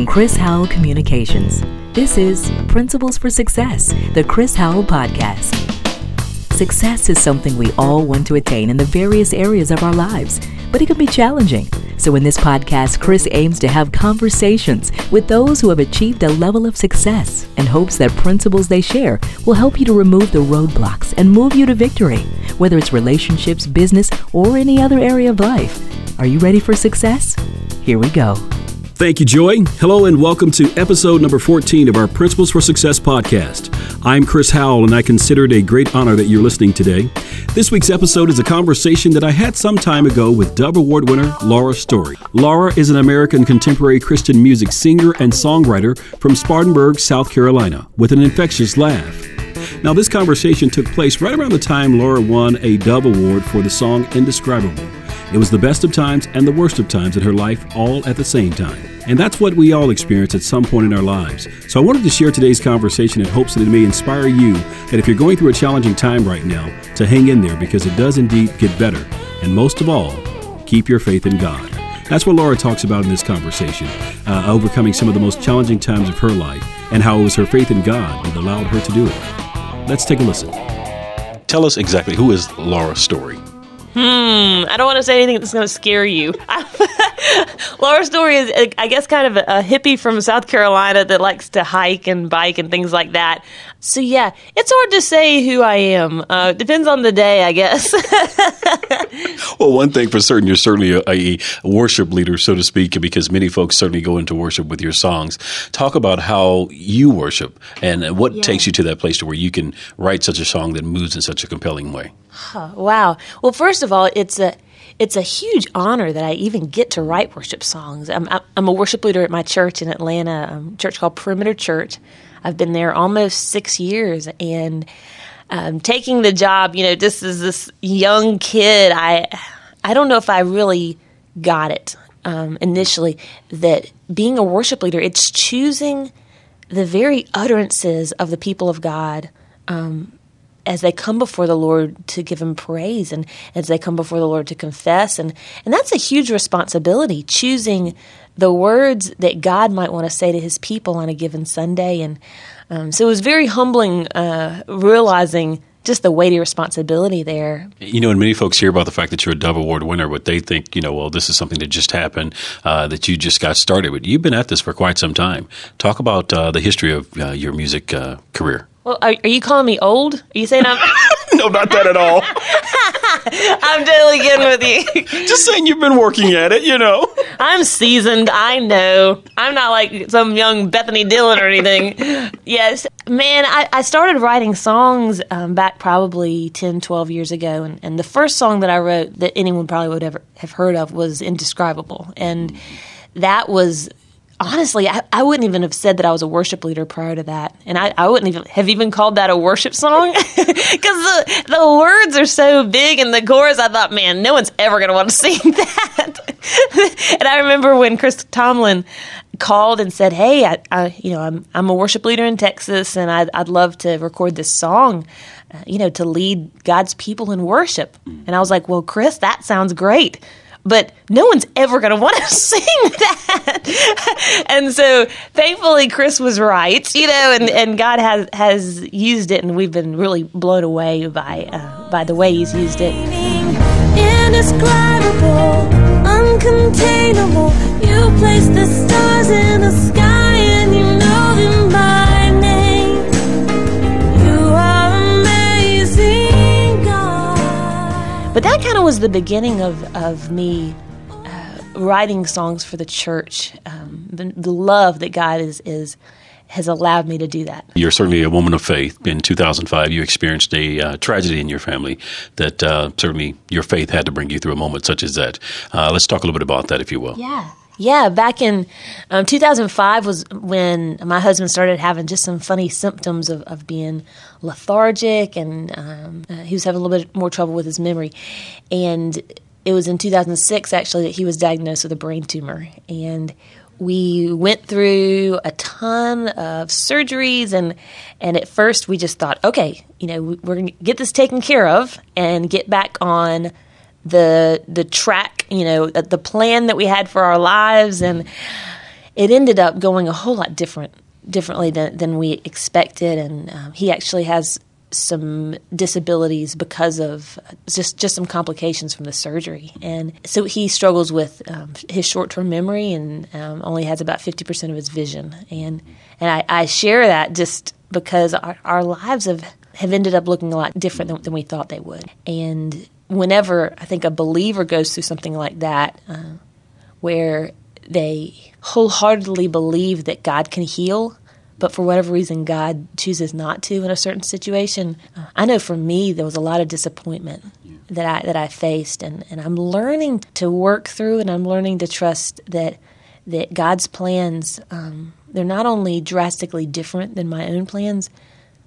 From Chris Howell Communications, this is Principles for Success, the Chris Howell Podcast. Success is something we all want to attain in the various areas of our lives, but it can be challenging. So, in this podcast, Chris aims to have conversations with those who have achieved a level of success and hopes that principles they share will help you to remove the roadblocks and move you to victory, whether it's relationships, business, or any other area of life. Are you ready for success? Here we go. Thank you, Joy. Hello, and welcome to episode number 14 of our Principles for Success podcast. I'm Chris Howell, and I consider it a great honor that you're listening today. This week's episode is a conversation that I had some time ago with Dove Award winner Laura Story. Laura is an American contemporary Christian music singer and songwriter from Spartanburg, South Carolina, with an infectious laugh. Now, this conversation took place right around the time Laura won a Dove Award for the song Indescribable. It was the best of times and the worst of times in her life all at the same time. And that's what we all experience at some point in our lives. So I wanted to share today's conversation in hopes that it may inspire you that if you're going through a challenging time right now, to hang in there because it does indeed get better. And most of all, keep your faith in God. That's what Laura talks about in this conversation, uh, overcoming some of the most challenging times of her life and how it was her faith in God that allowed her to do it. Let's take a listen. Tell us exactly who is Laura's Story? Hmm, I don't want to say anything that's going to scare you. Laura Story is, I guess, kind of a hippie from South Carolina that likes to hike and bike and things like that. So, yeah, it's hard to say who I am. Uh, depends on the day, I guess. well, one thing for certain, you're certainly a, a, worship leader, so to speak, because many folks certainly go into worship with your songs. Talk about how you worship and what yeah. takes you to that place to where you can write such a song that moves in such a compelling way. Huh, wow. Well, first of all, it's a it's a huge honor that I even get to write worship songs. I'm, I'm a worship leader at my church in Atlanta, a church called Perimeter Church. I've been there almost six years, and um, taking the job, you know, just as this young kid, I I don't know if I really got it um, initially that being a worship leader, it's choosing the very utterances of the people of God. Um, as they come before the Lord to give him praise and as they come before the Lord to confess and and that's a huge responsibility choosing the words that God might want to say to his people on a given Sunday and um, so it was very humbling uh, realizing just the weighty responsibility there. You know, and many folks hear about the fact that you're a Dove Award winner, but they think, you know, well, this is something that just happened, uh, that you just got started. But you've been at this for quite some time. Talk about uh, the history of uh, your music uh, career. Well, are, are, you calling me old? Are you saying I'm? no, not that at all. I'm totally getting with you. Just saying you've been working at it, you know. I'm seasoned. I know. I'm not like some young Bethany Dillon or anything. yes, man. I, I started writing songs um, back probably 10, 12 years ago, and, and the first song that I wrote that anyone probably would ever have heard of was "Indescribable," and that was honestly, I, I, wouldn't even have said that I was a worship leader prior to that. And I, I wouldn't even have even called that a worship song because the, the words are so big and the chorus, I thought, man, no one's ever going to want to sing that. and I remember when Chris Tomlin called and said, hey, I, I, you know, I'm, I'm a worship leader in Texas and I'd, I'd love to record this song. Uh, you know, to lead God's people in worship. And I was like, well, Chris, that sounds great but no one's ever going to want to sing that. and so thankfully Chris was right, you know, and, and God has, has used it and we've been really blown away by, uh, by the way he's used it. Indescribable, uncontainable, you place the stars in was the beginning of, of me writing songs for the church, um, the, the, love that God is is has allowed me to do that. You're certainly a woman of faith. In 2005, you experienced a uh, tragedy in your family that uh, certainly your faith had to bring you through a moment such as that. Uh, let's talk a little bit about that, if you will. Yeah. Yeah, back in um, 2005 was when my husband started having just some funny symptoms of, of being lethargic, and um, uh, he was having a little bit more trouble with his memory. And it was in 2006 actually that he was diagnosed with a brain tumor and we went through a ton of surgeries and and at first we just thought okay you know we're going to get this taken care of and get back on the the track you know the plan that we had for our lives. And it ended up going a whole lot different differently than, than we expected, and um, he actually has some disabilities because of just just some complications from the surgery, and so he struggles with um, his short term memory and um, only has about fifty percent of his vision, and and I, I share that just because our, our lives have have ended up looking a lot different than, than we thought they would, and whenever I think a believer goes through something like that, uh, where they wholeheartedly believe that God can heal but for whatever reason God chooses not to in a certain situation. Uh, I know for me there was a lot of disappointment yeah. that I that I faced and, and I'm learning to work through and I'm learning to trust that that God's plans um, they're not only drastically different than my own plans,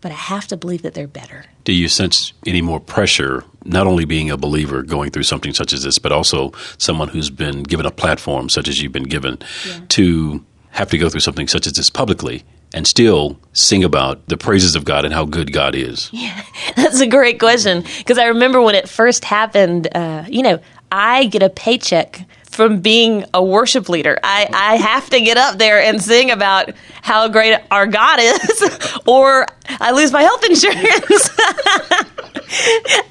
but I have to believe that they're better. Do you sense any more pressure, not only being a believer going through something such as this, but also someone who's been given a platform such as you've been given yeah. to have to go through something such as this publicly and still sing about the praises of God and how good God is? Yeah, that's a great question. Because I remember when it first happened, uh, you know, I get a paycheck from being a worship leader. I, I have to get up there and sing about how great our God is, or I lose my health insurance.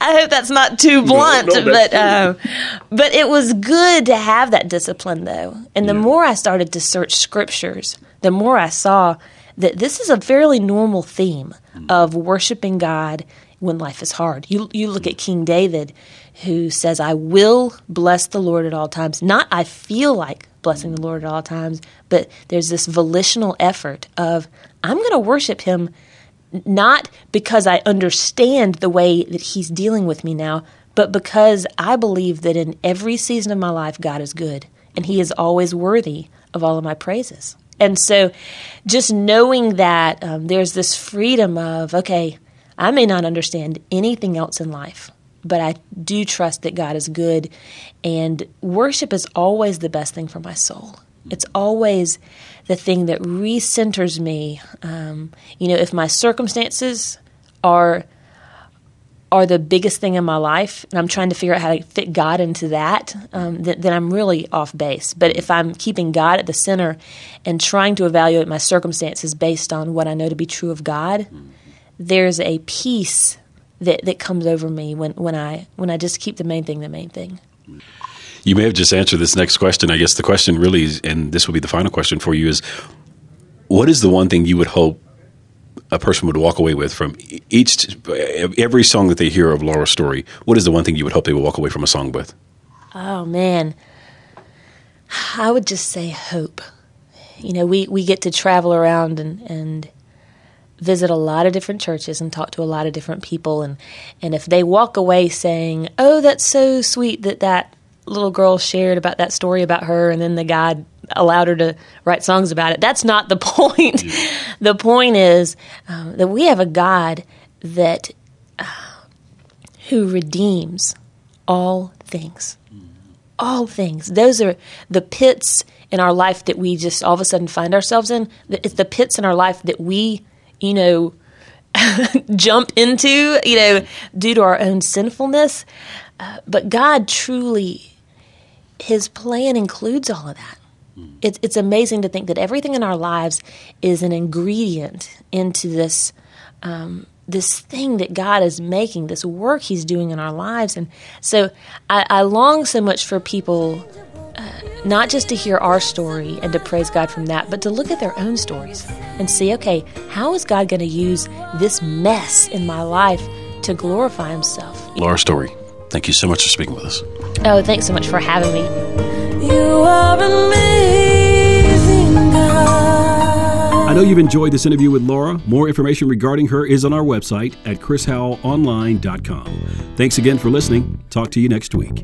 I hope that's not too blunt, no, no, but uh, but it was good to have that discipline though. And the yeah. more I started to search scriptures, the more I saw that this is a fairly normal theme of worshiping God when life is hard. You you look at King David who says I will bless the Lord at all times. Not I feel like blessing the Lord at all times, but there's this volitional effort of I'm going to worship him not because I understand the way that he's dealing with me now, but because I believe that in every season of my life God is good and he is always worthy of all of my praises. And so just knowing that um, there's this freedom of, okay, I may not understand anything else in life, but I do trust that God is good. And worship is always the best thing for my soul. It's always the thing that recenters me. Um, you know, if my circumstances are are the biggest thing in my life, and I'm trying to figure out how to fit God into that, um, th- then I'm really off base. But if I'm keeping God at the center and trying to evaluate my circumstances based on what I know to be true of God, there's a peace that, that comes over me when, when I when I just keep the main thing the main thing. You may have just answered this next question. I guess the question really is, and this will be the final question for you, is what is the one thing you would hope a person would walk away with from each every song that they hear of Laura's story? What is the one thing you would hope they would walk away from a song with? Oh man, I would just say hope. You know, we we get to travel around and and visit a lot of different churches and talk to a lot of different people and and if they walk away saying, "Oh, that's so sweet that that little girl shared about that story about her and then the guy allowed her to write songs about it. That's not the point. the point is uh, that we have a God that uh, who redeems all things. All things. Those are the pits in our life that we just all of a sudden find ourselves in. It's the pits in our life that we, you know, jump into, you know, due to our own sinfulness. Uh, but God truly, His plan includes all of that. It's, it's amazing to think that everything in our lives is an ingredient into this um, this thing that God is making, this work He's doing in our lives. And so I, I long so much for people uh, not just to hear our story and to praise God from that, but to look at their own stories and see, okay, how is God going to use this mess in my life to glorify Himself? Laura Story, thank you so much for speaking with us. Oh, thanks so much for having me. You are amazing, God. I know you've enjoyed this interview with Laura. More information regarding her is on our website at chrishowellonline.com. Thanks again for listening. Talk to you next week.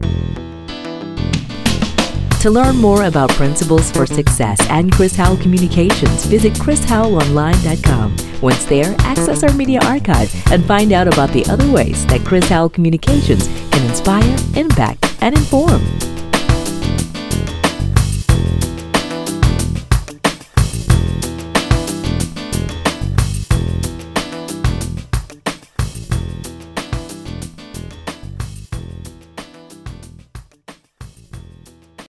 To learn more about Principles for Success and Chris Howell Communications, visit chrishowellonline.com. Once there, access our media archive and find out about the other ways that Chris Howell Communications can inspire, impact, and inform.